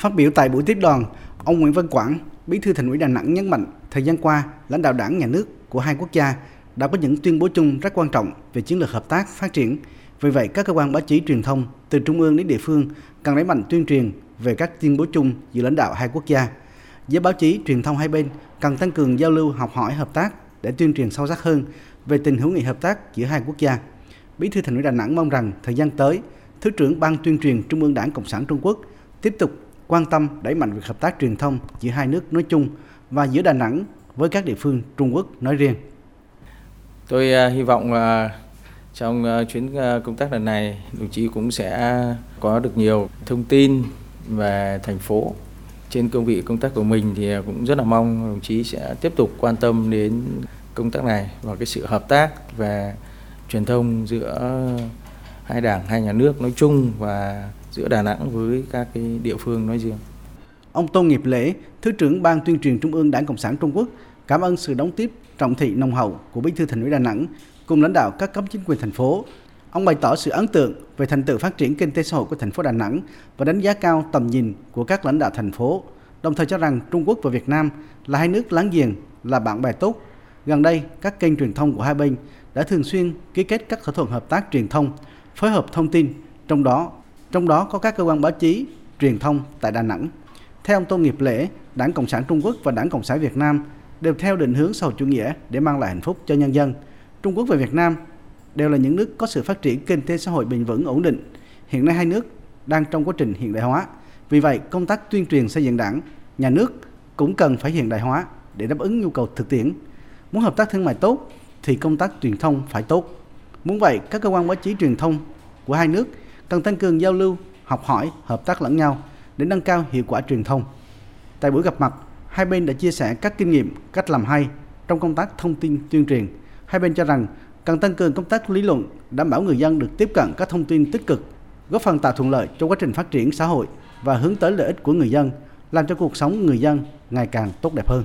Phát biểu tại buổi tiếp đoàn, ông Nguyễn Văn Quảng, Bí thư Thành ủy Đà Nẵng nhấn mạnh thời gian qua, lãnh đạo Đảng, nhà nước của hai quốc gia đã có những tuyên bố chung rất quan trọng về chiến lược hợp tác phát triển. Vì vậy, các cơ quan báo chí truyền thông từ trung ương đến địa phương cần đẩy mạnh tuyên truyền về các tuyên bố chung giữa lãnh đạo hai quốc gia. Giới báo chí, truyền thông hai bên cần tăng cường giao lưu, học hỏi, hợp tác để tuyên truyền sâu sắc hơn về tình hữu nghị hợp tác giữa hai quốc gia. Bí thư Thành ủy Đà Nẵng mong rằng thời gian tới, Thứ trưởng Ban tuyên truyền Trung ương Đảng Cộng sản Trung Quốc tiếp tục quan tâm đẩy mạnh việc hợp tác truyền thông giữa hai nước nói chung và giữa Đà Nẵng với các địa phương Trung Quốc nói riêng. Tôi à, hy vọng trong à, chuyến à, công tác lần này, đồng chí cũng sẽ có được nhiều thông tin về thành phố. Trên cương vị công tác của mình thì cũng rất là mong đồng chí sẽ tiếp tục quan tâm đến công tác này và cái sự hợp tác về truyền thông giữa hai đảng, hai nhà nước nói chung và giữa Đà Nẵng với các cái địa phương nói riêng. Ông Tô Nghiệp Lễ, Thứ trưởng Ban tuyên truyền Trung ương Đảng Cộng sản Trung Quốc, cảm ơn sự đón tiếp trọng thị nồng hậu của Bí thư Thành ủy Đà Nẵng cùng lãnh đạo các cấp chính quyền thành phố. Ông bày tỏ sự ấn tượng về thành tựu phát triển kinh tế xã hội của thành phố Đà Nẵng và đánh giá cao tầm nhìn của các lãnh đạo thành phố, đồng thời cho rằng Trung Quốc và Việt Nam là hai nước láng giềng, là bạn bè tốt. Gần đây, các kênh truyền thông của hai bên đã thường xuyên ký kết các thỏa thuận hợp tác truyền thông, phối hợp thông tin, trong đó trong đó có các cơ quan báo chí, truyền thông tại Đà Nẵng. Theo ông Tô Nghiệp Lễ, Đảng Cộng sản Trung Quốc và Đảng Cộng sản Việt Nam đều theo định hướng xã hội chủ nghĩa để mang lại hạnh phúc cho nhân dân. Trung Quốc và Việt Nam đều là những nước có sự phát triển kinh tế xã hội bền vững ổn định. Hiện nay hai nước đang trong quá trình hiện đại hóa. Vì vậy, công tác tuyên truyền xây dựng đảng, nhà nước cũng cần phải hiện đại hóa để đáp ứng nhu cầu thực tiễn. Muốn hợp tác thương mại tốt thì công tác truyền thông phải tốt. Muốn vậy, các cơ quan báo chí truyền thông của hai nước cần tăng cường giao lưu, học hỏi, hợp tác lẫn nhau để nâng cao hiệu quả truyền thông. Tại buổi gặp mặt, hai bên đã chia sẻ các kinh nghiệm, cách làm hay trong công tác thông tin tuyên truyền. Hai bên cho rằng cần tăng cường công tác lý luận, đảm bảo người dân được tiếp cận các thông tin tích cực, góp phần tạo thuận lợi cho quá trình phát triển xã hội và hướng tới lợi ích của người dân, làm cho cuộc sống người dân ngày càng tốt đẹp hơn.